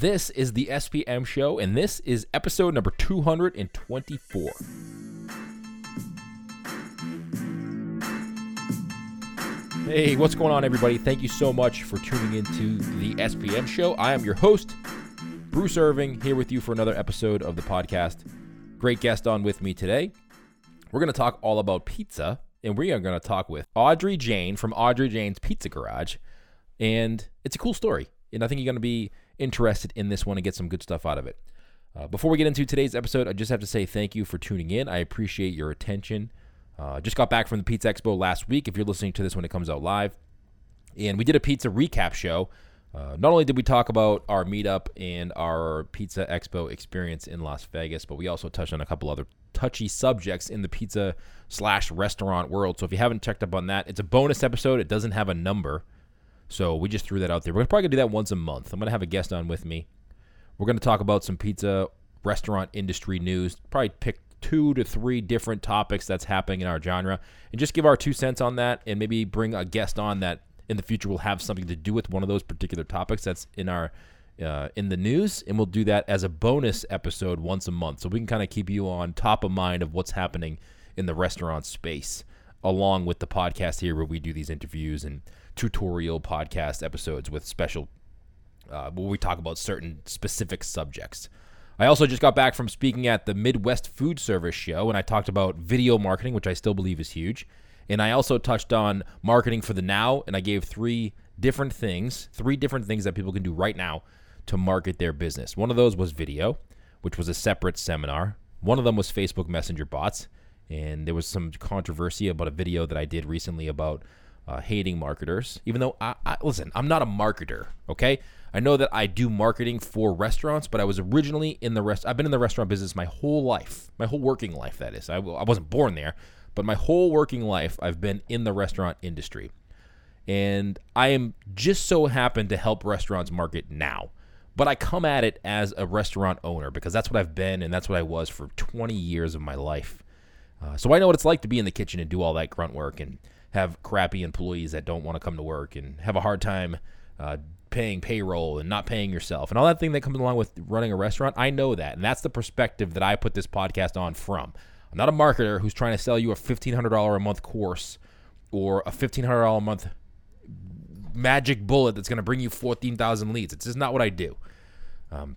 This is the SPM show, and this is episode number 224. Hey, what's going on, everybody? Thank you so much for tuning into the SPM show. I am your host, Bruce Irving, here with you for another episode of the podcast. Great guest on with me today. We're going to talk all about pizza, and we are going to talk with Audrey Jane from Audrey Jane's Pizza Garage. And it's a cool story, and I think you're going to be interested in this one and get some good stuff out of it. Uh, before we get into today's episode, I just have to say thank you for tuning in. I appreciate your attention. Uh, just got back from the Pizza Expo last week. If you're listening to this when it comes out live, and we did a pizza recap show. Uh, not only did we talk about our meetup and our Pizza Expo experience in Las Vegas, but we also touched on a couple other touchy subjects in the pizza slash restaurant world. So if you haven't checked up on that, it's a bonus episode. It doesn't have a number, so we just threw that out there. We're probably gonna do that once a month. I'm gonna have a guest on with me. We're gonna talk about some pizza restaurant industry news. Probably pick two to three different topics that's happening in our genre and just give our two cents on that and maybe bring a guest on that in the future will have something to do with one of those particular topics that's in our uh, in the news and we'll do that as a bonus episode once a month so we can kind of keep you on top of mind of what's happening in the restaurant space along with the podcast here where we do these interviews and tutorial podcast episodes with special uh, where we talk about certain specific subjects I also just got back from speaking at the Midwest Food Service Show, and I talked about video marketing, which I still believe is huge. And I also touched on marketing for the now, and I gave three different things, three different things that people can do right now to market their business. One of those was video, which was a separate seminar. One of them was Facebook Messenger bots, and there was some controversy about a video that I did recently about uh, hating marketers. Even though I, I listen, I'm not a marketer. Okay, I know that I do marketing for restaurants, but I was originally in the rest. I've been in the restaurant business my whole life, my whole working life. That is, I, I wasn't born there, but my whole working life, I've been in the restaurant industry, and I am just so happen to help restaurants market now. But I come at it as a restaurant owner because that's what I've been and that's what I was for 20 years of my life. Uh, so I know what it's like to be in the kitchen and do all that grunt work and have crappy employees that don't want to come to work and have a hard time uh, paying payroll and not paying yourself and all that thing that comes along with running a restaurant. I know that. And that's the perspective that I put this podcast on from. I'm not a marketer who's trying to sell you a $1,500 a month course or a $1,500 a month magic bullet that's going to bring you 14,000 leads. It's just not what I do. Um,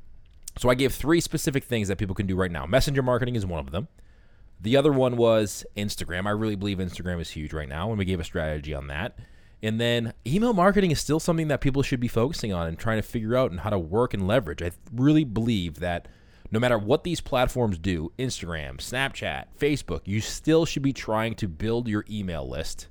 so I gave three specific things that people can do right now. Messenger marketing is one of them. The other one was Instagram. I really believe Instagram is huge right now, and we gave a strategy on that. And then email marketing is still something that people should be focusing on and trying to figure out and how to work and leverage. I really believe that no matter what these platforms do Instagram, Snapchat, Facebook you still should be trying to build your email list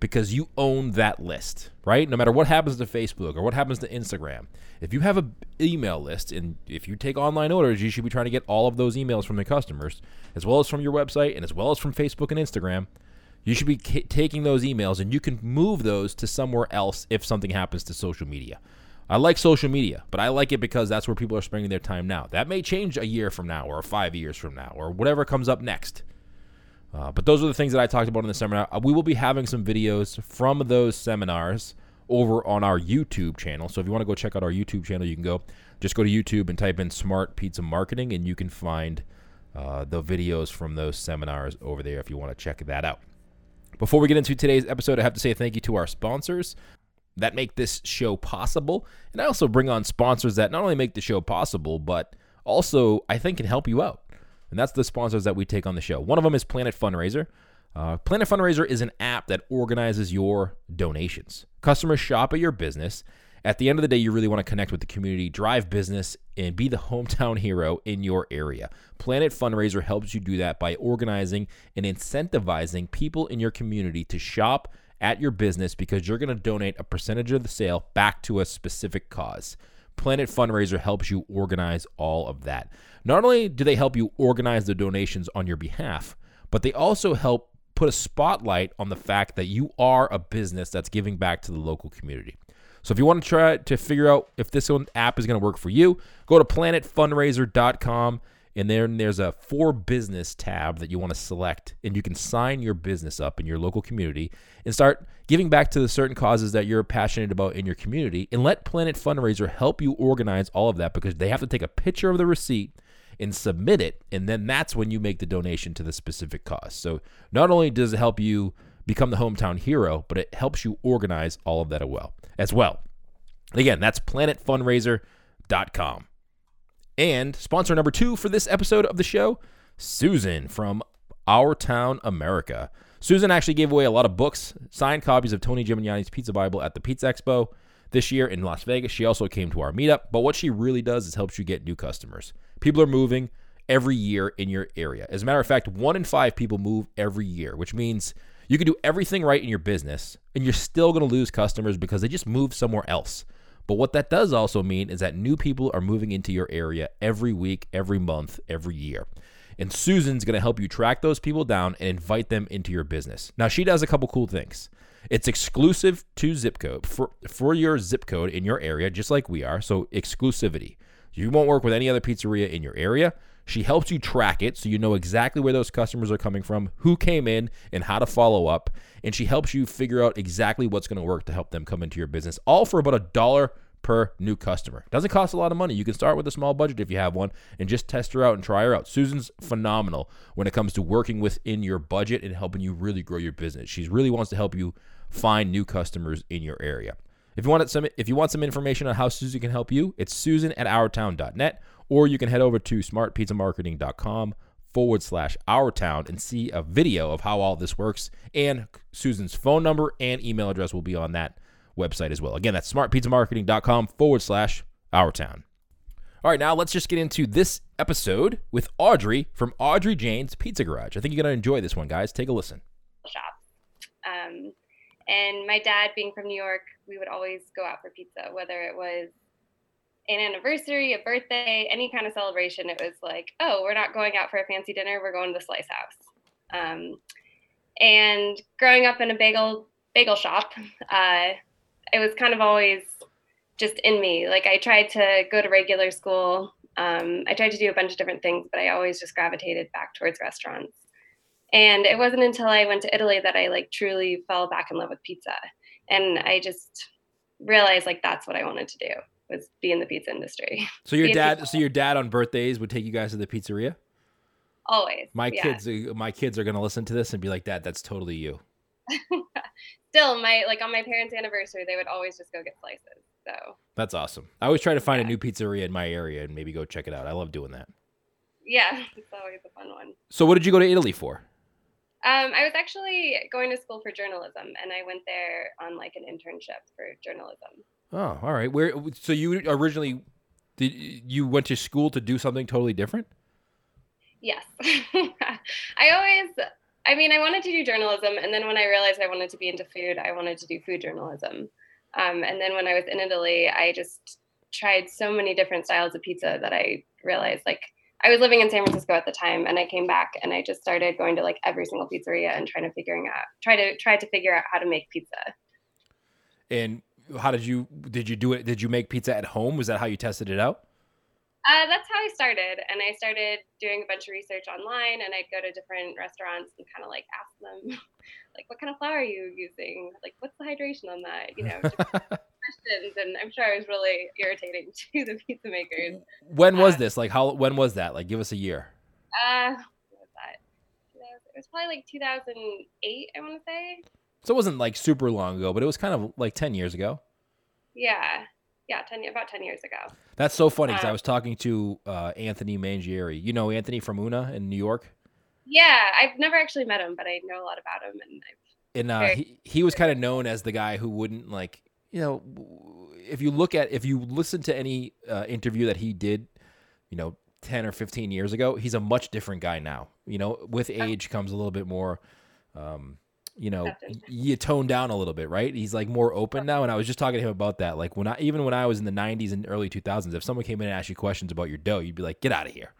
because you own that list, right? No matter what happens to Facebook or what happens to Instagram, if you have an email list and if you take online orders, you should be trying to get all of those emails from the customers, as well as from your website and as well as from Facebook and Instagram. You should be k- taking those emails and you can move those to somewhere else if something happens to social media. I like social media, but I like it because that's where people are spending their time now. That may change a year from now or five years from now or whatever comes up next. Uh, but those are the things that I talked about in the seminar. Uh, we will be having some videos from those seminars over on our YouTube channel. So if you want to go check out our YouTube channel, you can go just go to YouTube and type in Smart Pizza Marketing, and you can find uh, the videos from those seminars over there if you want to check that out. Before we get into today's episode, I have to say thank you to our sponsors that make this show possible. And I also bring on sponsors that not only make the show possible, but also I think can help you out. And that's the sponsors that we take on the show. One of them is Planet Fundraiser. Uh, Planet Fundraiser is an app that organizes your donations. Customers shop at your business. At the end of the day, you really want to connect with the community, drive business, and be the hometown hero in your area. Planet Fundraiser helps you do that by organizing and incentivizing people in your community to shop at your business because you're going to donate a percentage of the sale back to a specific cause. Planet Fundraiser helps you organize all of that. Not only do they help you organize the donations on your behalf, but they also help put a spotlight on the fact that you are a business that's giving back to the local community. So if you want to try to figure out if this app is going to work for you, go to planetfundraiser.com And then there's a for business tab that you want to select, and you can sign your business up in your local community and start giving back to the certain causes that you're passionate about in your community. And let Planet Fundraiser help you organize all of that because they have to take a picture of the receipt and submit it. And then that's when you make the donation to the specific cause. So not only does it help you become the hometown hero, but it helps you organize all of that as well. Again, that's planetfundraiser.com. And sponsor number two for this episode of the show, Susan from Our Town America. Susan actually gave away a lot of books, signed copies of Tony Gemignani's Pizza Bible at the Pizza Expo this year in Las Vegas. She also came to our meetup, but what she really does is helps you get new customers. People are moving every year in your area. As a matter of fact, one in five people move every year, which means you can do everything right in your business and you're still going to lose customers because they just move somewhere else. But what that does also mean is that new people are moving into your area every week, every month, every year. And Susan's going to help you track those people down and invite them into your business. Now, she does a couple cool things. It's exclusive to zip code for, for your zip code in your area, just like we are. So, exclusivity. You won't work with any other pizzeria in your area. She helps you track it so you know exactly where those customers are coming from, who came in, and how to follow up. And she helps you figure out exactly what's going to work to help them come into your business, all for about a dollar per new customer. Doesn't cost a lot of money. You can start with a small budget if you have one and just test her out and try her out. Susan's phenomenal when it comes to working within your budget and helping you really grow your business. She really wants to help you find new customers in your area. If you want some if you want some information on how Susan can help you, it's susan at ourtown.net or you can head over to smartpizzamarketing.com forward slash our town and see a video of how all this works. And Susan's phone number and email address will be on that website as well. Again, that's smartpizzamarketing.com forward slash our town. All right, now let's just get into this episode with Audrey from Audrey Jane's Pizza Garage. I think you're going to enjoy this one, guys. Take a listen. Shop. Um, and my dad, being from New York, we would always go out for pizza, whether it was an anniversary, a birthday, any kind of celebration. It was like, oh, we're not going out for a fancy dinner. We're going to the Slice House. Um, and growing up in a bagel bagel shop, uh, it was kind of always just in me. Like I tried to go to regular school. Um, I tried to do a bunch of different things, but I always just gravitated back towards restaurants. And it wasn't until I went to Italy that I like truly fell back in love with pizza. And I just realized like that's what I wanted to do was be in the pizza industry. So your dad, so your dad on birthdays would take you guys to the pizzeria. Always. My yeah. kids, my kids are gonna listen to this and be like, "Dad, that's totally you." still my like on my parents' anniversary, they would always just go get slices. So that's awesome. I always try to find yeah. a new pizzeria in my area and maybe go check it out. I love doing that. Yeah, it's always a fun one. So, what did you go to Italy for? Um, I was actually going to school for journalism, and I went there on like an internship for journalism. Oh, all right. Where? So you originally did you went to school to do something totally different? Yes, I always I mean, I wanted to do journalism, and then when I realized I wanted to be into food, I wanted to do food journalism. Um, and then when I was in Italy, I just tried so many different styles of pizza that I realized like I was living in San Francisco at the time, and I came back and I just started going to like every single pizzeria and trying to figuring out try to try to figure out how to make pizza. And how did you did you do it? Did you make pizza at home? Was that how you tested it out? Uh, that's how I started. And I started doing a bunch of research online and I'd go to different restaurants and kind of like ask them, like, what kind of flour are you using? Like, what's the hydration on that? You know, questions. And I'm sure I was really irritating to the pizza makers. When was uh, this? Like, how, when was that? Like, give us a year. Uh, what was that? It was probably like 2008, I want to say. So it wasn't like super long ago, but it was kind of like 10 years ago. Yeah yeah, ten about ten years ago. That's so funny because I was talking to uh, Anthony Mangieri. You know Anthony from Una in New York. Yeah, I've never actually met him, but I know a lot about him, and I've and uh, very- he he was kind of known as the guy who wouldn't like you know if you look at if you listen to any uh, interview that he did, you know. 10 or 15 years ago he's a much different guy now you know with age comes a little bit more um, you know you tone down a little bit right he's like more open now and i was just talking to him about that like when i even when i was in the 90s and early 2000s if someone came in and asked you questions about your dough you'd be like get out of here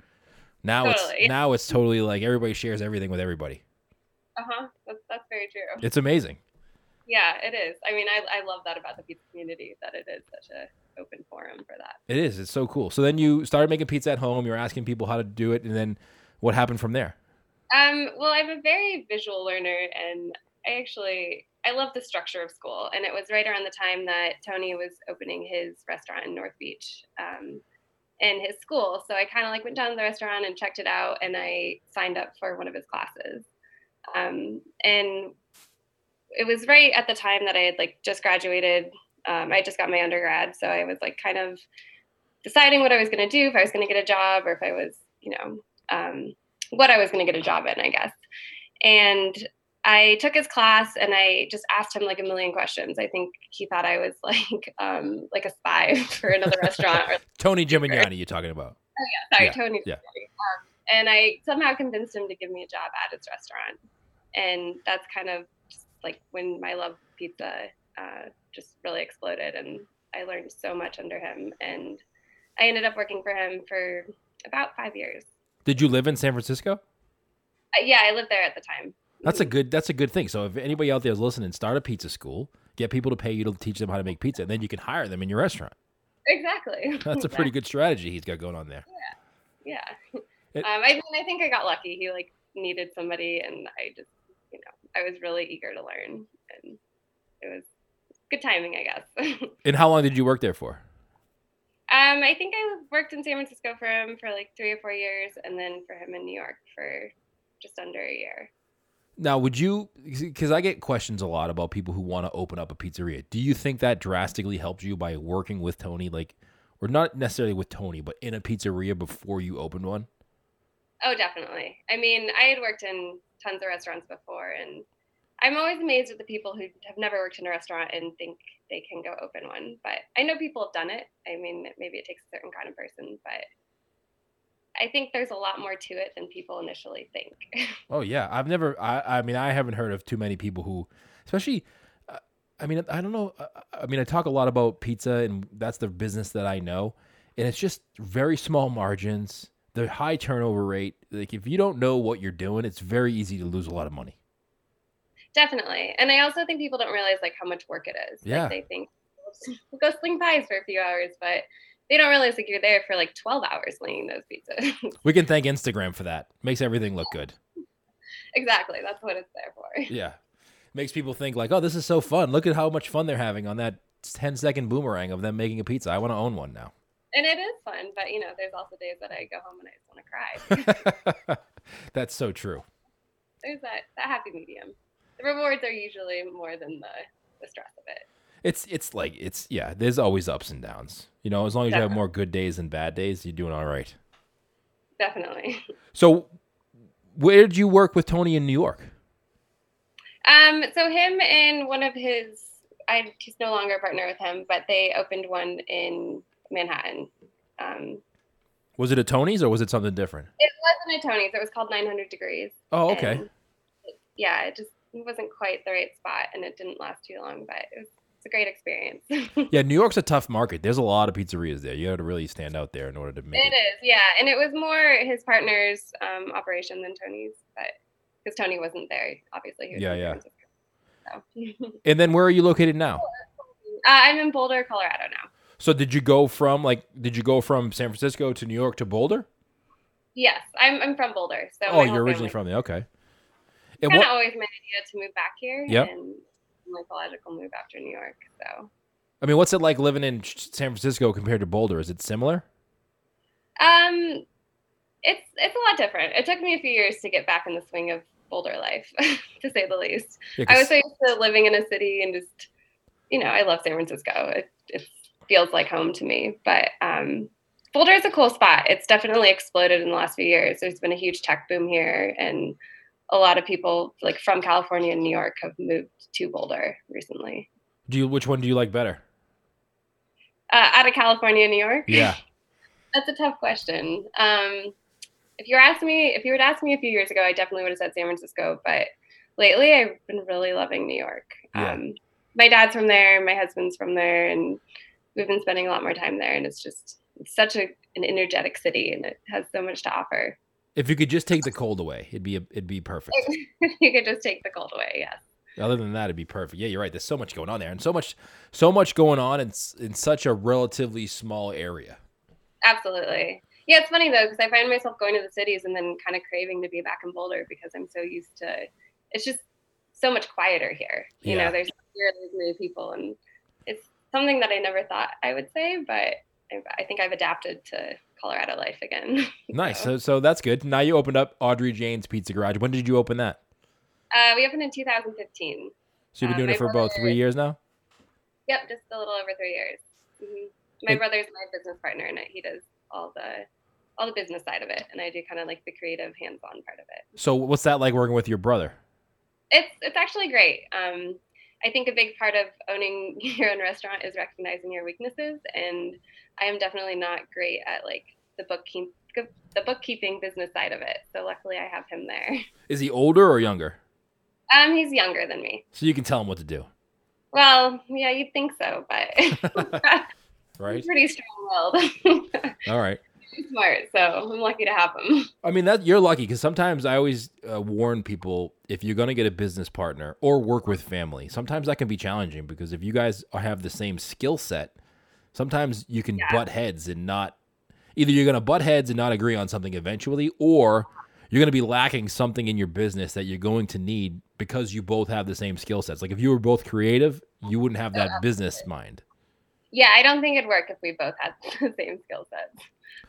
now totally. it's now it's totally like everybody shares everything with everybody uh-huh that's, that's very true it's amazing yeah it is i mean I, I love that about the pizza community that it is such a open forum for that. It is. It's so cool. So then you started making pizza at home. You're asking people how to do it, and then what happened from there? Um, well, I'm a very visual learner, and I actually I love the structure of school. And it was right around the time that Tony was opening his restaurant in North Beach. Um, in his school. So I kind of like went down to the restaurant and checked it out and I signed up for one of his classes. Um, and it was right at the time that I had like just graduated. Um, I just got my undergrad. So I was like kind of deciding what I was going to do, if I was going to get a job or if I was, you know, um, what I was going to get a job in, I guess. And I took his class and I just asked him like a million questions. I think he thought I was like um, like a spy for another restaurant. Or, Tony Gemignani, you're talking about? Oh yeah, sorry, Yeah, Tony. yeah. Um, and I somehow convinced him to give me a job at his restaurant, and that's kind of just like when my love pizza uh, just really exploded, and I learned so much under him, and I ended up working for him for about five years. Did you live in San Francisco? Uh, yeah, I lived there at the time. That's a good. That's a good thing. So if anybody out there is listening, start a pizza school. Get people to pay you to teach them how to make pizza, and then you can hire them in your restaurant. Exactly. That's a pretty good strategy he's got going on there. Yeah. It- um, I mean, I think I got lucky. He like needed somebody, and I just, you know, I was really eager to learn, and it was good timing, I guess. And how long did you work there for? um, I think I worked in San Francisco for him for like three or four years, and then for him in New York for just under a year. Now, would you? Because I get questions a lot about people who want to open up a pizzeria. Do you think that drastically helped you by working with Tony, like, or not necessarily with Tony, but in a pizzeria before you opened one? Oh, definitely. I mean, I had worked in tons of restaurants before, and I'm always amazed at the people who have never worked in a restaurant and think they can go open one. But I know people have done it. I mean, maybe it takes a certain kind of person, but I think there's a lot more to it than people initially think. Oh yeah, I've never. I, I mean, I haven't heard of too many people who, especially. uh, I mean, I don't know. uh, I mean, I talk a lot about pizza, and that's the business that I know, and it's just very small margins, the high turnover rate. Like, if you don't know what you're doing, it's very easy to lose a lot of money. Definitely. And I also think people don't realize like how much work it is. Yeah. Like they think we'll go sling pies for a few hours, but they don't realize like you're there for like 12 hours slinging those pizzas. We can thank Instagram for that. Makes everything look good. exactly. That's what it's there for. Yeah, makes people think like, oh, this is so fun. Look at how much fun they're having on that 10 second boomerang of them making a pizza. I want to own one now. And it is fun, but you know, there's also days that I go home and I just want to cry. That's so true. there's that, that happy medium. The rewards are usually more than the, the stress of it. It's it's like it's yeah. There's always ups and downs. You know, as long as you have more good days than bad days, you're doing all right. Definitely. So, where did you work with Tony in New York? Um, so him and one of his, I he's no longer a partner with him, but they opened one in Manhattan. Um, Was it a Tony's or was it something different? it wasn't a Tony's. It was called 900 Degrees. Oh, okay. It- yeah, it just wasn't quite the right spot, and it didn't last too long, but it was a great experience. Yeah, New York's a tough market. There's a lot of pizzerias there. You got to really stand out there in order to make it. it. is, yeah, and it was more his partner's um, operation than Tony's, but because Tony wasn't there, obviously. Was Yeah, yeah. So. And then where are you located now? Uh, I'm in Boulder, Colorado now. So did you go from like did you go from San Francisco to New York to Boulder? Yes, I'm, I'm from Boulder. So Oh, you're originally from there. Okay. And Kind of always my idea to move back here. Yep. And like a logical move after New York. So I mean, what's it like living in San Francisco compared to Boulder? Is it similar? um, it's it's a lot different. It took me a few years to get back in the swing of Boulder life, to say the least. Yeah, I was so used to living in a city and just, you know, I love San Francisco. It, it feels like home to me. But um, Boulder is a cool spot. It's definitely exploded in the last few years. There's been a huge tech boom here, and a lot of people like from California and New York have moved to Boulder recently. do you which one do you like better? Uh, out of California and New York? Yeah. That's a tough question. Um, if you were asking me, if you would ask me a few years ago, I definitely would have said San Francisco. But lately, I've been really loving New York. Yeah. Um, my dad's from there, my husband's from there, and we've been spending a lot more time there. And it's just it's such a, an energetic city, and it has so much to offer. If you could just take the cold away, it'd be a, it'd be perfect. you could just take the cold away. Yes. Other than that, it'd be perfect. Yeah, you're right. There's so much going on there, and so much, so much going on in in such a relatively small area. Absolutely. Yeah, it's funny though because I find myself going to the cities and then kind of craving to be back in Boulder because I'm so used to. It's just so much quieter here. You yeah. know, there's fewer many people, and it's something that I never thought I would say, but I think I've adapted to Colorado life again. nice. So. so, so that's good. Now you opened up Audrey Jane's Pizza Garage. When did you open that? Uh, we opened in 2015. So you've been uh, doing it for brother, about three years now. Yep, just a little over three years. Mm-hmm. My it, brother's my business partner, and he does all the all the business side of it, and I do kind of like the creative, hands-on part of it. So, what's that like working with your brother? It's it's actually great. Um, I think a big part of owning your own restaurant is recognizing your weaknesses, and I am definitely not great at like the bookkeeping the bookkeeping business side of it. So luckily, I have him there. Is he older or younger? Um, he's younger than me. So you can tell him what to do. Well, yeah, you'd think so, but right, pretty strong-willed. All right. He's smart, so I'm lucky to have him. I mean, that you're lucky because sometimes I always uh, warn people if you're going to get a business partner or work with family, sometimes that can be challenging because if you guys have the same skill set, sometimes you can yeah. butt heads and not either you're going to butt heads and not agree on something eventually, or you're going to be lacking something in your business that you're going to need because you both have the same skill sets. Like if you were both creative, you wouldn't have that business mind. Yeah, I don't think it'd work if we both had the same skill sets,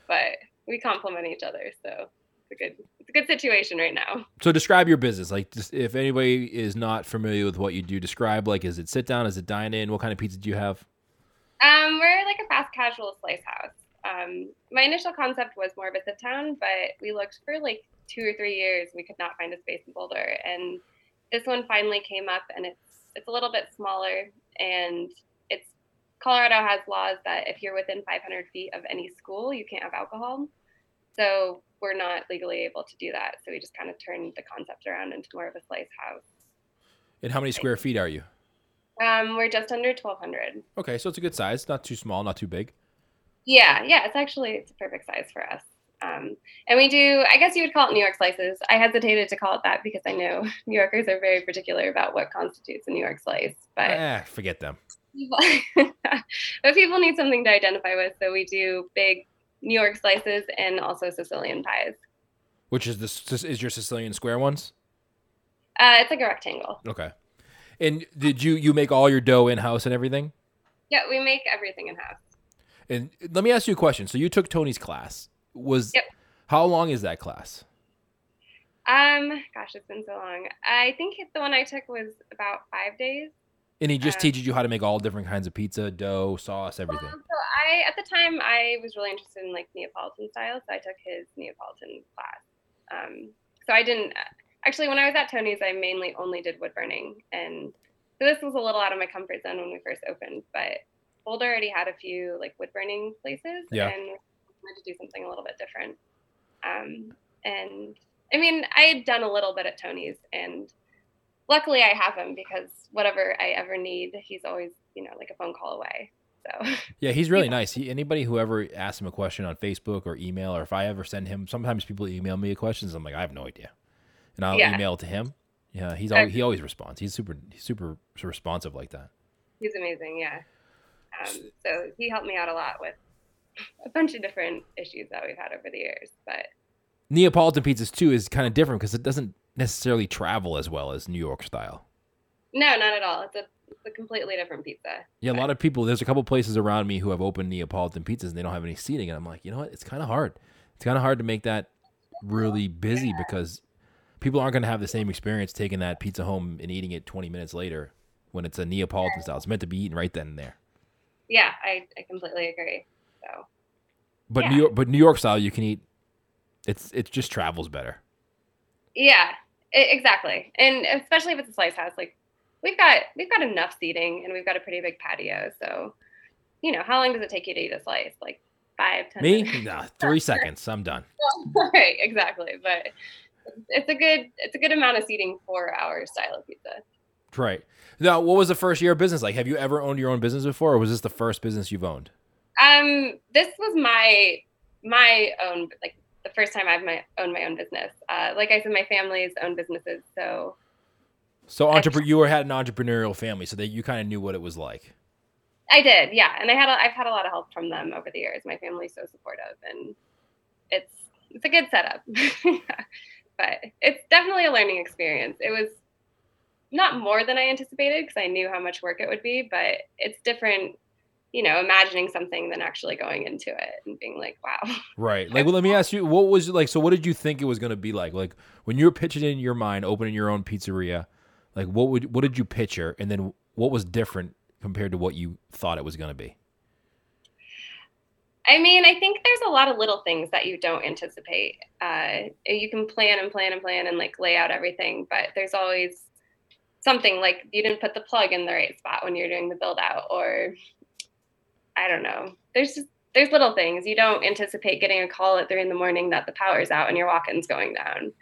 but we complement each other, so it's a good it's a good situation right now. So describe your business. Like, if anybody is not familiar with what you do, describe like is it sit down, is it dine in? What kind of pizza do you have? Um, we're fast casual slice house. Um, my initial concept was more of a sit down, but we looked for like two or three years. We could not find a space in Boulder, and this one finally came up, and it's it's a little bit smaller, and it's Colorado has laws that if you're within 500 feet of any school, you can't have alcohol. So we're not legally able to do that. So we just kind of turned the concept around into more of a slice house. And how many square feet are you? Um, we're just under 1,200. Okay, so it's a good size. Not too small, not too big. Yeah, yeah, it's actually it's a perfect size for us. Um, and we do, I guess you would call it New York slices. I hesitated to call it that because I know New Yorkers are very particular about what constitutes a New York slice. But eh, forget them. But people need something to identify with, so we do big New York slices and also Sicilian pies. Which is this is your Sicilian square ones? Uh, it's like a rectangle. Okay. And did you you make all your dough in house and everything? Yeah, we make everything in house. And let me ask you a question. So you took Tony's class. Was yep. how long is that class? Um, gosh, it's been so long. I think the one I took was about five days. And he just um, teaches you how to make all different kinds of pizza, dough, sauce, everything. Well, so I, at the time, I was really interested in like Neapolitan style, so I took his Neapolitan class. Um, so I didn't actually when I was at Tony's, I mainly only did wood burning, and so this was a little out of my comfort zone when we first opened. But Boulder already had a few like wood burning places, yeah. and wanted to do something a little bit different. Um, and I mean, I had done a little bit at Tony's, and luckily I have him because whatever I ever need, he's always you know like a phone call away. So yeah, he's really nice. He, anybody who ever asks him a question on Facebook or email, or if I ever send him, sometimes people email me questions. I'm like, I have no idea, and I'll yeah. email it to him. Yeah, he's always, he always responds. He's super he's super responsive like that. He's amazing. Yeah. Um, so he helped me out a lot with a bunch of different issues that we've had over the years. But Neapolitan pizzas too is kind of different because it doesn't necessarily travel as well as New York style. No, not at all. It's a it's a completely different pizza. Yeah, but. a lot of people. There's a couple places around me who have opened Neapolitan pizzas and they don't have any seating, and I'm like, you know what? It's kind of hard. It's kind of hard to make that really busy yeah. because people aren't going to have the same experience taking that pizza home and eating it 20 minutes later when it's a Neapolitan style. It's meant to be eaten right then and there. Yeah, I, I completely agree. So, but yeah. New York, but New York style, you can eat. It's it just travels better. Yeah, it, exactly, and especially if it's a slice house, like we've got we've got enough seating and we've got a pretty big patio. So, you know, how long does it take you to eat a slice? Like five, ten. Me? Minutes? No, three seconds. I'm done. right, exactly. But it's a good it's a good amount of seating for our style of pizza. Right. Now, what was the first year of business like? Have you ever owned your own business before, or was this the first business you've owned? Um, this was my my own like the first time I've my owned my own business. Uh, like I said, my family's own businesses, so So entrepreneur, you were had an entrepreneurial family, so that you kind of knew what it was like. I did, yeah, and I had a, I've had a lot of help from them over the years. My family's so supportive, and it's it's a good setup. but it's definitely a learning experience. It was not more than I anticipated because I knew how much work it would be, but it's different you know, imagining something than actually going into it and being like, wow. Right. Like, well, let me ask you, what was it like? So, what did you think it was going to be like? Like, when you were pitching in your mind, opening your own pizzeria, like, what would, what did you picture? And then what was different compared to what you thought it was going to be? I mean, I think there's a lot of little things that you don't anticipate. Uh, you can plan and plan and plan and like lay out everything, but there's always something like you didn't put the plug in the right spot when you're doing the build out, or I don't know. There's just there's little things you don't anticipate getting a call at three in the morning that the power's out and your walk-in's going down.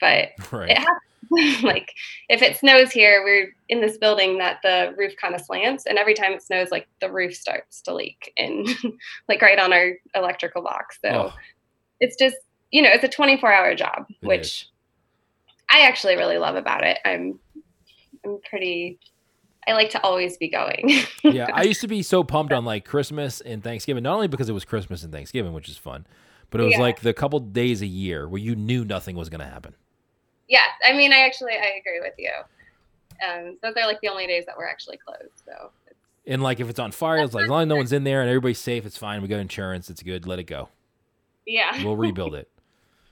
But right. it happens. like if it snows here, we're in this building that the roof kind of slants, and every time it snows, like the roof starts to leak and like right on our electrical box. So oh. it's just you know it's a 24 hour job, it which is. I actually really love about it. I'm I'm pretty I like to always be going. yeah, I used to be so pumped on like Christmas and Thanksgiving, not only because it was Christmas and Thanksgiving, which is fun, but it was yeah. like the couple days a year where you knew nothing was going to happen. Yeah, I mean, I actually I agree with you. Um, those are like the only days that we're actually closed. So. And like if it's on fire, it's like as long as no one's in there and everybody's safe, it's fine. We got insurance, it's good. Let it go. Yeah. We'll rebuild it.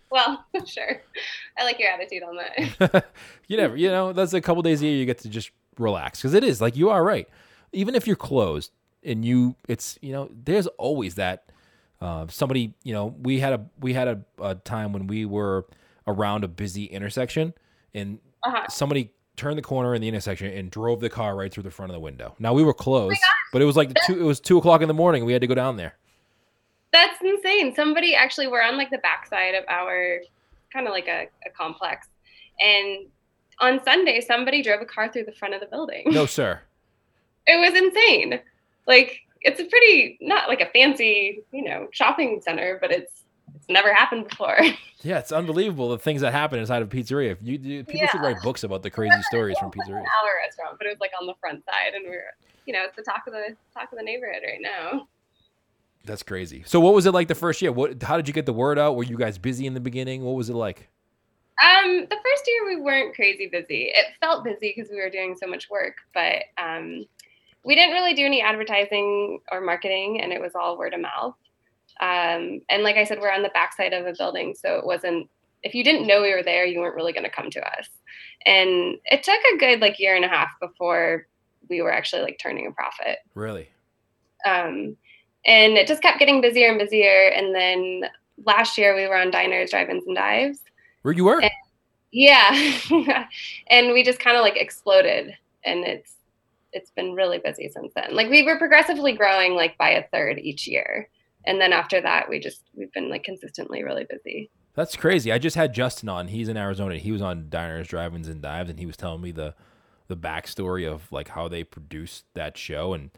well, sure. I like your attitude on that. you never, you know, that's a couple days a year you get to just relax because it is like you are right. Even if you're closed and you, it's you know, there's always that uh, somebody. You know, we had a we had a, a, time when we were around a busy intersection and uh-huh. somebody turned the corner in the intersection and drove the car right through the front of the window. Now we were closed, oh but it was like two. It was two o'clock in the morning. We had to go down there. That's insane. Somebody actually, we're on like the backside of our kind of like a, a complex, and on Sunday, somebody drove a car through the front of the building. No, sir. It was insane. Like it's a pretty not like a fancy, you know, shopping center, but it's it's never happened before. Yeah, it's unbelievable the things that happen inside of a pizzeria. If you, you people yeah. should write books about the crazy stories from pizzerias. Our restaurant, but it was like on the front side, and we we're you know it's the talk of the talk of the neighborhood right now. That's crazy. So, what was it like the first year? What? How did you get the word out? Were you guys busy in the beginning? What was it like? Um, the first year we weren't crazy busy. It felt busy because we were doing so much work, but um, we didn't really do any advertising or marketing, and it was all word of mouth. Um, and like I said, we're on the backside of a building, so it wasn't. If you didn't know we were there, you weren't really going to come to us. And it took a good like year and a half before we were actually like turning a profit. Really. Um, and it just kept getting busier and busier. And then last year we were on diners, drive-ins, and dives where you were? And, yeah. and we just kind of like exploded and it's it's been really busy since then. Like we were progressively growing like by a third each year. And then after that we just we've been like consistently really busy. That's crazy. I just had Justin on. He's in Arizona. He was on Diners, Drive-ins, and Dives, and he was telling me the the backstory of like how they produced that show and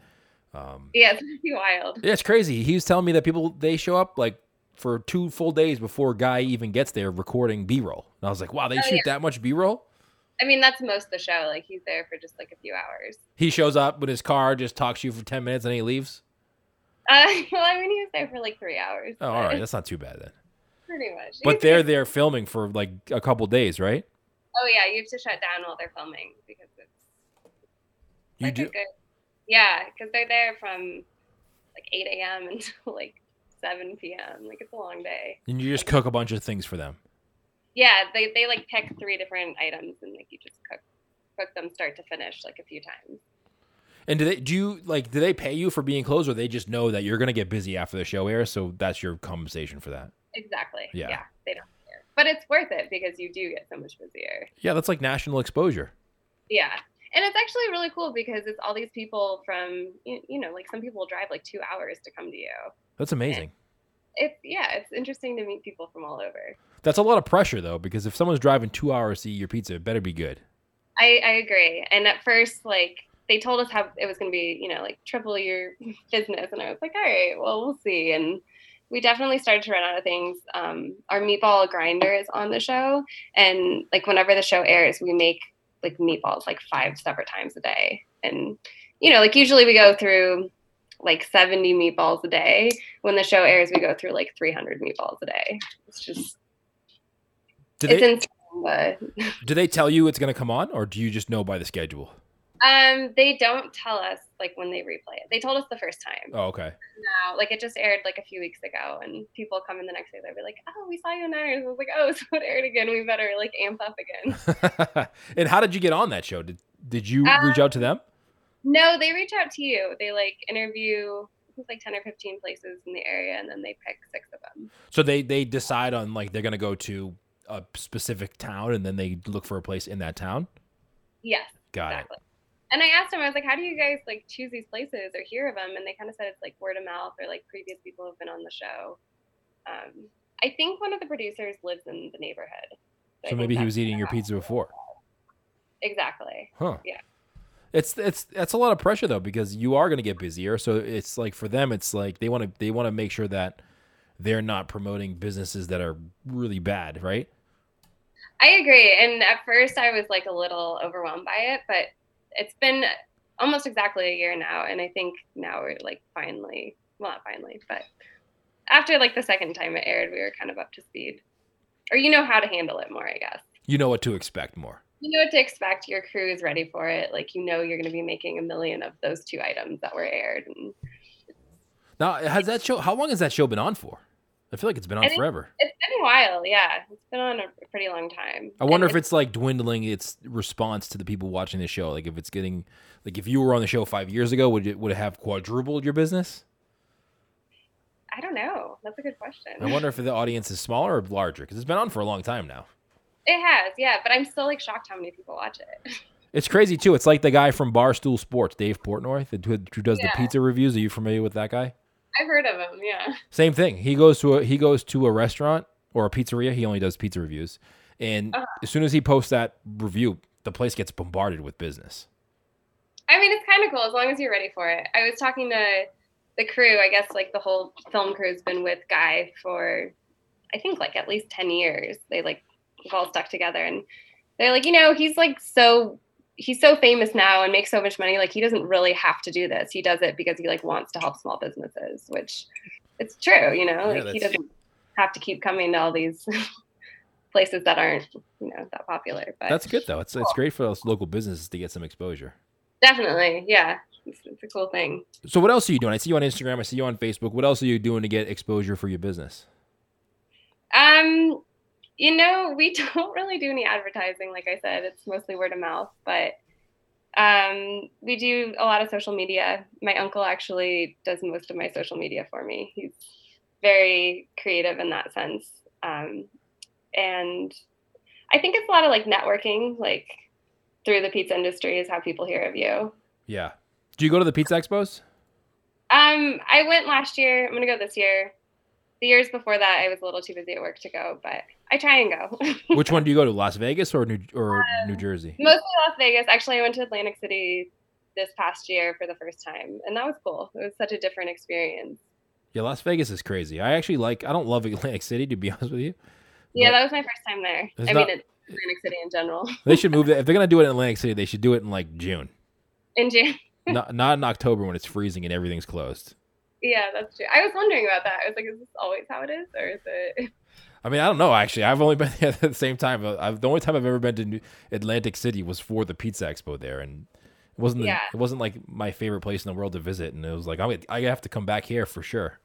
um, yeah, it's wild. Yeah, it's crazy. He was telling me that people they show up like for two full days before Guy even gets there recording B roll. And I was like, wow, they oh, shoot yeah. that much B roll? I mean, that's most of the show. Like he's there for just like a few hours. He shows up with his car, just talks to you for ten minutes, and he leaves. Uh, well, I mean, he was there for like three hours. Oh, all right, that's not too bad then. Pretty much. But they're there filming for like a couple days, right? Oh yeah, you have to shut down while they're filming because it's. You do. Good, yeah, because they're there from like eight a.m. until like 7 p.m. Like it's a long day. And you just cook a bunch of things for them. Yeah, they, they like pick three different items and like you just cook cook them start to finish like a few times. And do they do you like do they pay you for being closed or they just know that you're gonna get busy after the show airs, so that's your compensation for that? Exactly. Yeah. Yeah. They don't care. But it's worth it because you do get so much busier. Yeah, that's like national exposure. Yeah. And it's actually really cool because it's all these people from you know, like some people will drive like two hours to come to you. That's amazing. it's yeah, it's interesting to meet people from all over. That's a lot of pressure though, because if someone's driving two hours to eat your pizza, it better be good. I, I agree. And at first, like they told us how it was going to be, you know, like triple your business, and I was like, all right, well, we'll see. And we definitely started to run out of things. Um, our meatball grinder is on the show, and like whenever the show airs, we make like meatballs like five separate times a day. And, you know, like usually we go through like 70 meatballs a day. When the show airs, we go through like 300 meatballs a day. It's just, Do it's they insane. But do they tell you it's going to come on, or do you just know by the schedule? Um, they don't tell us like when they replay it. They told us the first time. Oh, okay. now. Like it just aired like a few weeks ago, and people come in the next day. They'll be like, "Oh, we saw you in Diners." I was like, "Oh, so it aired again. We better like amp up again." and how did you get on that show? Did did you Um, reach out to them? no, they reach out to you. They like interview. Like ten or fifteen places in the area, and then they pick six of them. So they they decide on like they're going to go to a specific town, and then they look for a place in that town. Yes, Got exactly. And I asked him, I was like, "How do you guys like choose these places or hear of them?" And they kind of said it's like word of mouth or like previous people have been on the show. Um, I think one of the producers lives in the neighborhood. I So maybe he was eating your pizza before. Exactly. Huh. Yeah. It's it's that's a lot of pressure though because you are going to get busier. So it's like for them, it's like they want to they want to make sure that they're not promoting businesses that are really bad, right? I agree. And at first, I was like a little overwhelmed by it, but it's been almost exactly a year now. And I think now we're like finally, well, not finally, but after like the second time it aired, we were kind of up to speed. Or you know how to handle it more, I guess. You know what to expect more. You know what to expect. Your crew is ready for it. Like, you know, you're going to be making a million of those two items that were aired. And Now, has that show? How long has that show been on for? I feel like it's been on think- forever. it's been a while. Yeah. It's been on a pretty long time. I wonder And if it's like dwindling its response to the people watching the show. Like if it's getting like if you were on the show five years ago, would it would it have quadrupled your business? I don't know. That's a good question. I wonder if the audience is smaller or larger because it's been on for a long time now. It has, yeah. But I'm still like shocked how many people watch it. It's crazy too. It's like the guy from Barstool Sports, Dave Portnoy, who, who does Yeah. the pizza reviews. Are you familiar with that guy? I've heard of him, yeah. Same thing. He goes to a he goes to a restaurant or a pizzeria. He only does pizza reviews, and Uh-huh. as soon as he posts that review, the place gets bombarded with business. I mean, it's kind of cool as long as you're ready for it. I was talking to the crew. I guess like the whole film crew's been with Guy for, I think like at least ten years. They like we've all stuck together, and they're like, you know, he's like so he's so famous now and makes so much money. Like he doesn't really have to do this. He does it because he like wants to help small businesses, which it's true. You know, Yeah, like he doesn't have to keep coming to all these places that aren't you know that popular. But That's good though. It's it's great for those local businesses to get some exposure. definitely, yeah, it's, it's a cool thing. So what else are you doing? I see you on Instagram. I see you on Facebook. What else are you doing to get exposure for your business? Um, you know, we don't really do any advertising. Like I said, it's mostly word of mouth, but um, we do a lot of social media. My uncle actually does most of my social media for me. He's very creative in that sense. Um, and I think it's a lot of like networking, like through the pizza industry is how people hear of you. Yeah. Do you go to the pizza expos? Um, I went last year. I'm gonna go this year. The years before that, I was a little too busy at work to go, but I try and go. Which one do you go to? Las Vegas or New or New um, Jersey? Mostly Las Vegas. Actually, I went to Atlantic City this past year for the first time, and that was cool. It was such a different experience. Yeah, Las Vegas is crazy. I actually like. I don't love Atlantic City to be honest with you. Yeah, that was my first time there. I not- mean, Atlantic City in general. They should move that. If they're gonna do it in Atlantic City, they should do it in like June, In June. not not in October when it's freezing and everything's closed. Yeah, that's true. I was wondering about that. I was like, is this always how it is, or is it? I mean, I don't know. Actually, I've only been there at the same time. Uh, I've, the only time I've ever been to New- Atlantic City was for the Pizza Expo there, and it wasn't. the- Yeah. it wasn't like my favorite place in the world to visit, and it was like I I have to come back here for sure.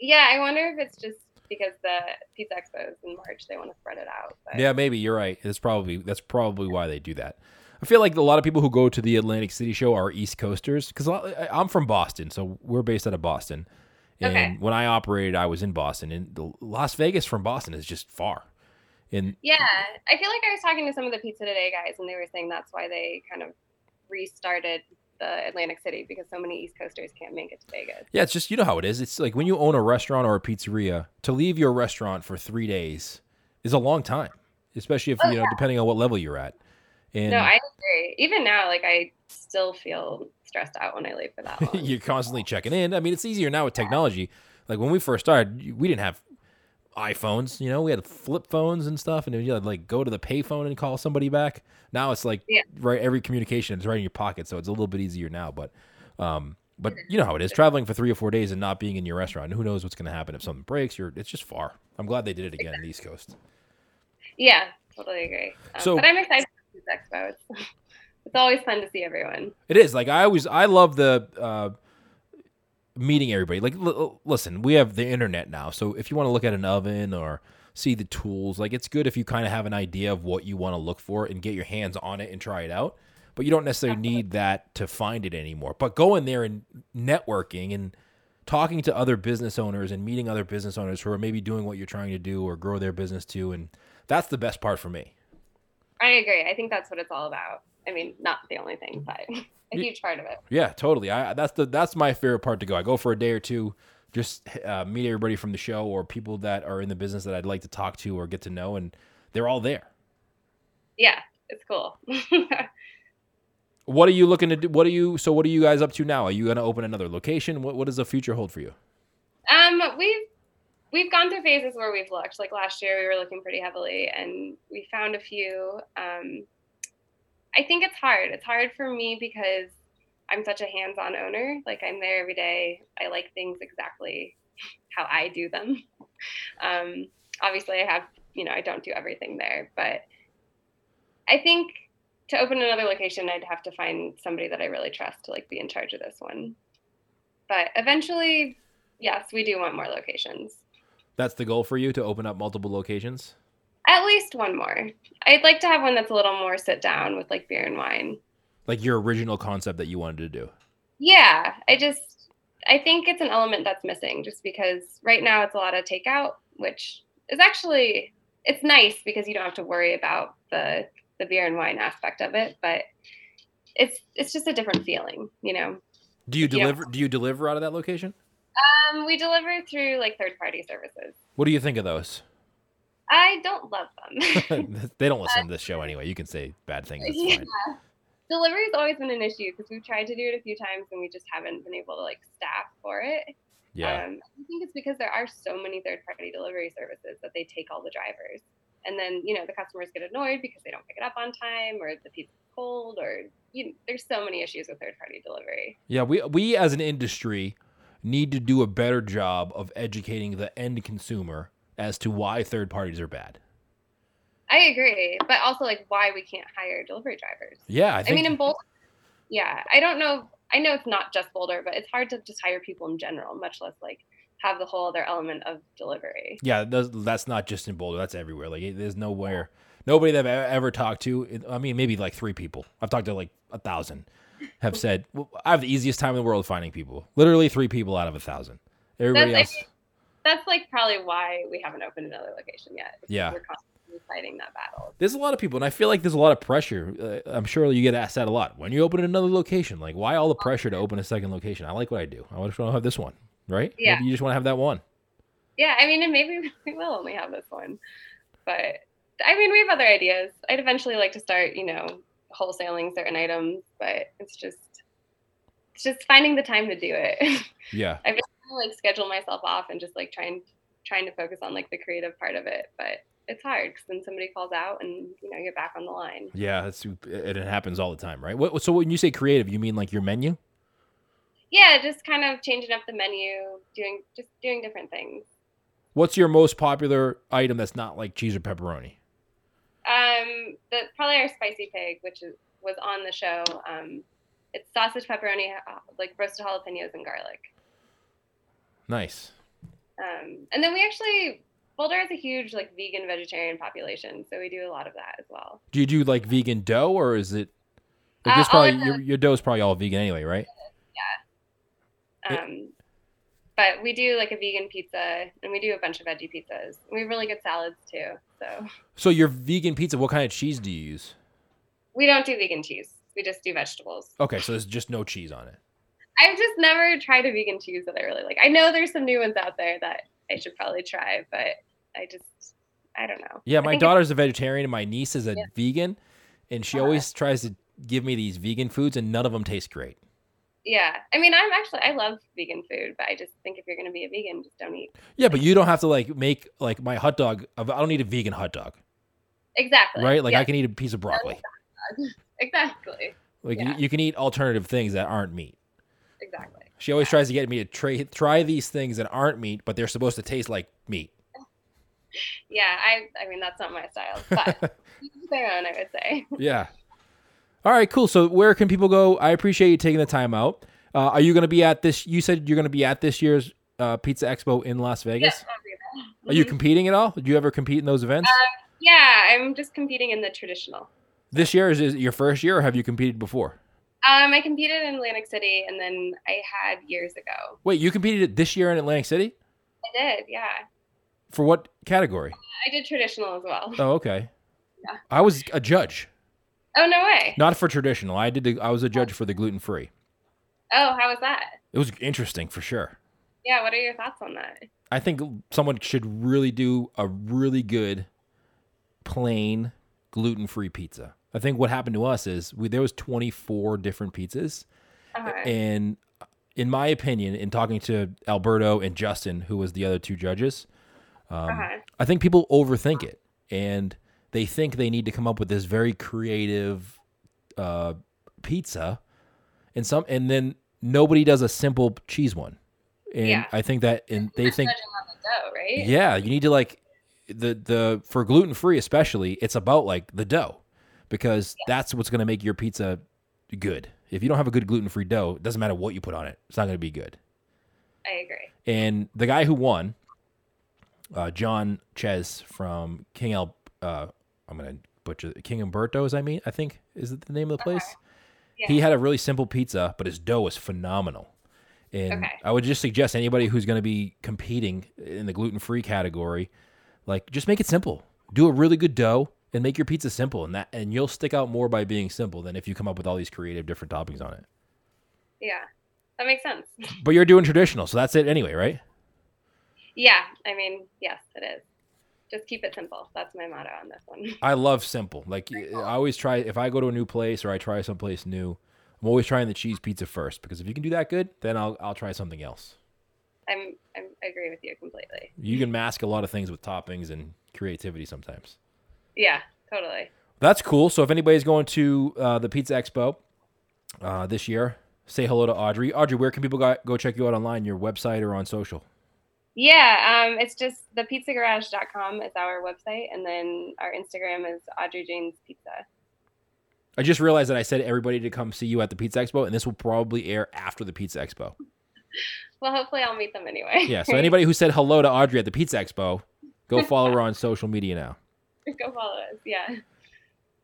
Yeah, I wonder if it's just because the Pizza Expo is in March, they want to spread it out. But Yeah, maybe you're right. It's probably that's probably why they do that. I feel like a lot of people who go to the Atlantic City show are East Coasters because I'm from Boston, so we're based out of Boston. And Okay. when I operated, I was in Boston, and the Las Vegas from Boston is just far. And Yeah, I feel like I was talking to some of the Pizza Today guys, and they were saying that's why they kind of restarted the Atlantic City because so many East Coasters can't make it to Vegas. yeah, it's just you know how it is. It's like when you own a restaurant or a pizzeria, to leave your restaurant for three days is a long time, especially if Oh, you know depending on what level you're at. And no, I agree. Even now, like I still feel stressed out when I leave for that long. you're constantly checking in. I mean, it's easier now with technology. Like when we first started, we didn't have iPhones. You know, we had flip phones and stuff, and you had like go to the payphone and call somebody back. Now it's like Yeah. right every communication is right in your pocket, so it's a little bit easier now. But um, but you know how it is traveling for three or four days and not being in your restaurant. Who knows what's going to happen if something breaks? You're it's just far. I'm glad they did it again in the East Coast. Yeah, totally agree. Um, So- but I'm excited for expo. It's, always fun to see everyone. It is like I always I love the uh, meeting everybody. Like, l- listen, we have the internet now, so if you want to look at an oven or see the tools, like it's good if you kind of have an idea of what you want to look for and get your hands on it and try it out. But you don't necessarily need that to find it anymore. But going there and networking and talking to other business owners and meeting other business owners who are maybe doing what you're trying to do or grow their business too, and that's the best part for me. I agree. I think that's what it's all about. I mean, not the only thing, but a huge part of it. Yeah, totally. I that's the that's my favorite part to go. I go for a day or two, just uh, meet everybody from the show or people that are in the business that I'd like to talk to or get to know, and they're all there. Yeah, it's cool. What are you looking to do? What are you? So what are you guys up to now? Are you going to open another location? What what does the future hold for you? um, we've we've gone through phases where we've looked. Like last year, we were looking pretty heavily, and we found a few. Um, I think it's hard. It's hard for me because I'm such a hands-on owner. Like I'm there every day. I like things exactly how I do them. Um, obviously, I have you know I don't do everything there, but I think to open another location, I'd have to find somebody that I really trust to like be in charge of this one. But eventually, yes, we do want more locations. That's the goal for you to open up multiple locations. At least one more. I'd like to have one that's a little more sit down with like beer and wine. Like your original concept that you wanted to do. Yeah, I just I think it's an element that's missing just because right now it's a lot of takeout, which is actually it's nice because you don't have to worry about the the beer and wine aspect of it, but it's it's just a different feeling, you know. Do you deliver? Do you deliver out of that location? Um, we deliver through like third party services. What do you think of those? I don't love them. they don't listen to this show anyway. You can say bad things. Yeah. fine. Delivery's always been an issue because we've tried to do it a few times and we just haven't been able to like staff for it. Yeah. Um, I think it's because there are so many third party delivery services that they take all the drivers. And then, you know, the customers get annoyed because they don't pick it up on time or the pizza's cold or you there's so many issues with third party delivery. Yeah, we we as an industry need to do a better job of educating the end consumer as to why third parties are bad. I agree, but also like why we can't hire delivery drivers. Yeah, I I, mean, in Boulder, yeah, I don't know. I know it's not just Boulder, but it's hard to just hire people in general, much less like have the whole other element of delivery. yeah, that's, that's not just in Boulder. That's everywhere. Like, there's nowhere, nobody that I've ever talked to. I mean, maybe like three people. I've talked to like a thousand. Have said well, I have the easiest time in the world finding people. Literally three people out of a thousand. Everybody That's- else. That's like probably why we haven't opened another location yet. Yeah. we're constantly fighting that battle. There's a lot of people, and I feel like there's a lot of pressure. Uh, I'm sure you get asked that a lot. When you open another location, like why all the pressure to open a second location? I like what I do. I just want to have this one, right? Yeah. Maybe you just want to have that one. Yeah, I mean, and maybe we will only have this one, but I mean, we have other ideas. I'd eventually like to start, you know, wholesaling certain items, but it's just it's just finding the time to do it. Yeah. I've just like schedule myself off and just like trying trying to focus on like the creative part of it, but it's hard because then somebody calls out and you know you're back on the line. Yeah, that's it happens all the time, right? What, so when you say creative, you mean like your menu? Yeah, just kind of changing up the menu, doing just doing different things. What's your most popular item that's not like cheese or pepperoni? Um, the probably our spicy pig, which is was on the show. Um, it's sausage, pepperoni, uh, like roasted jalapenos and garlic. Nice. Um, and then we actually Boulder has a huge like vegan vegetarian population, so we do a lot of that as well. Do you do like vegan dough or is it? Like Uh, probably the- your, your dough's probably all vegan anyway, right? Yeah. Um, but we do like a vegan pizza, and we do a bunch of veggie pizzas. We have really good salads too. So So your vegan pizza, what kind of cheese do you use? we don't do vegan cheese. We just do vegetables. Okay, so there's just no cheese on it. I've just never tried a vegan cheese that I really like. I know there's some new ones out there that I should probably try, but I just I don't know. Yeah, my daughter's a vegetarian and my niece is a Yeah. vegan, and she Uh-huh. always tries to give me these vegan foods, and none of them taste great. Yeah. I mean, I'm actually I love vegan food, but I just think if you're going to be a vegan, just don't eat. Yeah, but you don't have to like make like my hot dog. I don't need a vegan hot dog, Exactly. right? Like I can eat a piece of broccoli. Exactly. Like Yeah. you, you can eat alternative things that aren't meat. Exactly. She always tries to get me to try try these things that aren't meat, but they're supposed to taste like meat. Yeah, I I mean that's not my style, but their own, I would say. Yeah. All right, cool. So where can people go? I appreciate you taking the time out. Uh, are you going to be at this? You said you're going to be at this year's uh, Pizza Expo in Las Vegas. Be there. Are you competing at all? Did you ever compete in those events? Yeah, I'm just competing in the traditional. this year is, is your first year, or have you competed before? Um, I competed in Atlantic City, and then I had years ago. Wait, you competed this year in Atlantic City I did, yeah. for what category? I did traditional as well. Oh, okay. Yeah. I was a judge, Oh no way! not for traditional. I did. The, I was a judge for the gluten free. Oh, how was that? It was interesting for sure. Yeah, what are your thoughts on that? I think someone should really do a really good plain gluten free pizza. I think what happened to us is we, there was 24 different pizzas Uh-huh. and in my opinion in talking to Alberto and Justin who was the other two judges um, Uh-huh. I think people overthink it and they think they need to come up with this very creative uh, pizza and some and then nobody does a simple cheese one and Yeah. I think that and they think Judging on the dough, right? yeah, you need to like the the for gluten free especially. It's about like the dough because that's what's going to make your pizza good. If you don't have a good gluten free dough, it doesn't matter what you put on it. It's not going to be good. I agree. And the guy who won, uh, John Ches from King El, uh, I'm going to butcher King Umberto's. I mean, I think is it the name of the place. Yeah. He had a really simple pizza, but his dough was phenomenal. And Okay. I would just suggest anybody who's going to be competing in the gluten free category, like just make it simple. Do a really good dough and make your pizza simple, and that and you'll stick out more by being simple than if you come up with all these creative different toppings on it. Yeah, that makes sense. But you're doing traditional, so that's it anyway, right? yeah, I mean, yes, it is. Just keep it simple. That's my motto on this one. I love simple. Like I always try if I go to a new place or I try someplace new, I'm always trying the cheese pizza first because if you can do that good, then I'll I'll try something else. I'm, I'm agree with you completely. You can mask a lot of things with toppings and creativity sometimes. Yeah, totally. That's cool. So if anybody's going to uh, the Pizza Expo uh, this year, say hello to Audrey. Audrey, where can people go, go check you out online? Your website or on social? Yeah, um, it's just thepizzagarage.com is our website, and then our Instagram is Audrey Jane's Pizza. I just realized that I said everybody to come see you at the Pizza Expo, and this will probably air after the Pizza Expo. Well, hopefully, I'll meet them anyway. Yeah. So anybody who said hello to Audrey at the Pizza Expo, go follow her on social media now. go follow us. Yeah.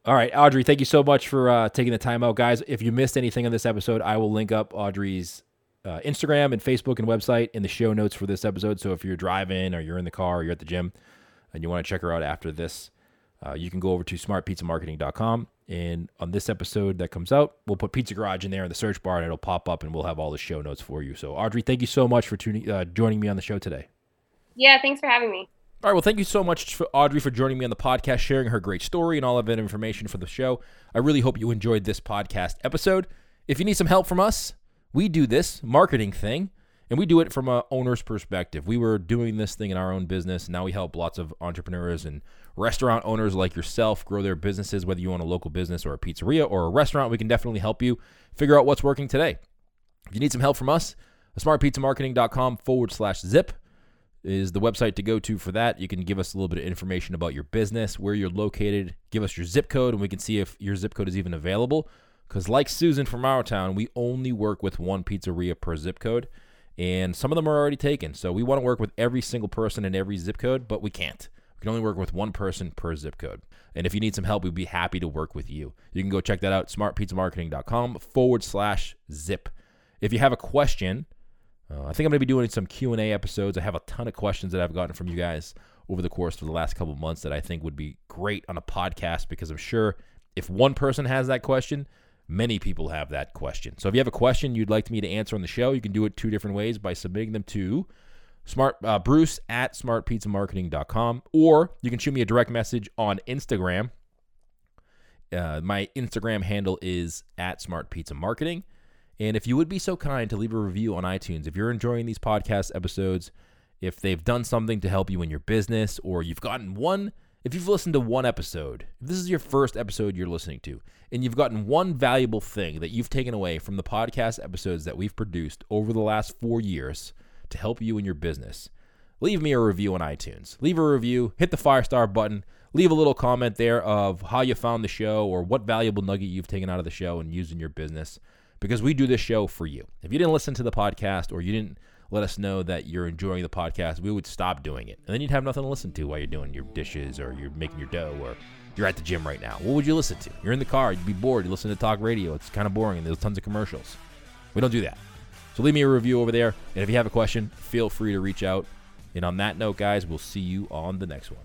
All right, Audrey, thank you so much for uh, taking the time out, guys. If you missed anything on this episode, I will link up Audrey's uh, Instagram and Facebook and website in the show notes for this episode. So if you're driving or you're in the car or you're at the gym and you want to check her out after this, uh, you can go over to smartpizzamarketing.com. And on this episode that comes out, we'll put Pizza Garage in there in the search bar and it'll pop up and we'll have all the show notes for you. So, Audrey, thank you so much for tuning, uh, joining me on the show today. Yeah. Thanks for having me. All right. Well, thank you so much for Audrey for joining me on the podcast, sharing her great story and all of that information for the show. I really hope you enjoyed this podcast episode. If you need some help from us, we do this marketing thing and we do it from a owner's perspective. We were doing this thing in our own business. Now we help lots of entrepreneurs and restaurant owners like yourself grow their businesses, whether you own a local business or a pizzeria or a restaurant. We can definitely help you figure out what's working today. If you need some help from us, smartpizzamarketing.com forward slash zip is the website to go to for that. You can give us a little bit of information about your business, where you're located, give us your zip code, and we can see if your zip code is even available. Because, like Susan from our town, we only work with one pizzeria per zip code, and some of them are already taken. So, we want to work with every single person in every zip code, but we can't. We can only work with one person per zip code. And if you need some help, we'd be happy to work with you. You can go check that out, smartpizzamarketing.com forward slash zip. If you have a question, uh, I think I'm going to be doing some Q&A episodes. I have a ton of questions that I've gotten from you guys over the course of the last couple months that I think would be great on a podcast because I'm sure if one person has that question, many people have that question. So if you have a question you'd like me to answer on the show, you can do it two different ways by submitting them to smart uh, bruce at smartpizzamarketing.com or you can shoot me a direct message on Instagram. Uh, my Instagram handle is at smartpizzamarketing. And if you would be so kind to leave a review on iTunes, if you're enjoying these podcast episodes, if they've done something to help you in your business, or you've gotten one, if you've listened to one episode, if this is your first episode you're listening to, and you've gotten one valuable thing that you've taken away from the podcast episodes that we've produced over the last four years to help you in your business, leave me a review on iTunes. Leave a review, hit the five star button, leave a little comment there of how you found the show or what valuable nugget you've taken out of the show and used in your business because we do this show for you. If you didn't listen to the podcast or you didn't let us know that you're enjoying the podcast, we would stop doing it. And then you'd have nothing to listen to while you're doing your dishes or you're making your dough or you're at the gym right now. What would you listen to? You're in the car, you'd be bored, you listen to talk radio. It's kind of boring and there's tons of commercials. We don't do that. So leave me a review over there. And if you have a question, feel free to reach out. And on that note, guys, we'll see you on the next one.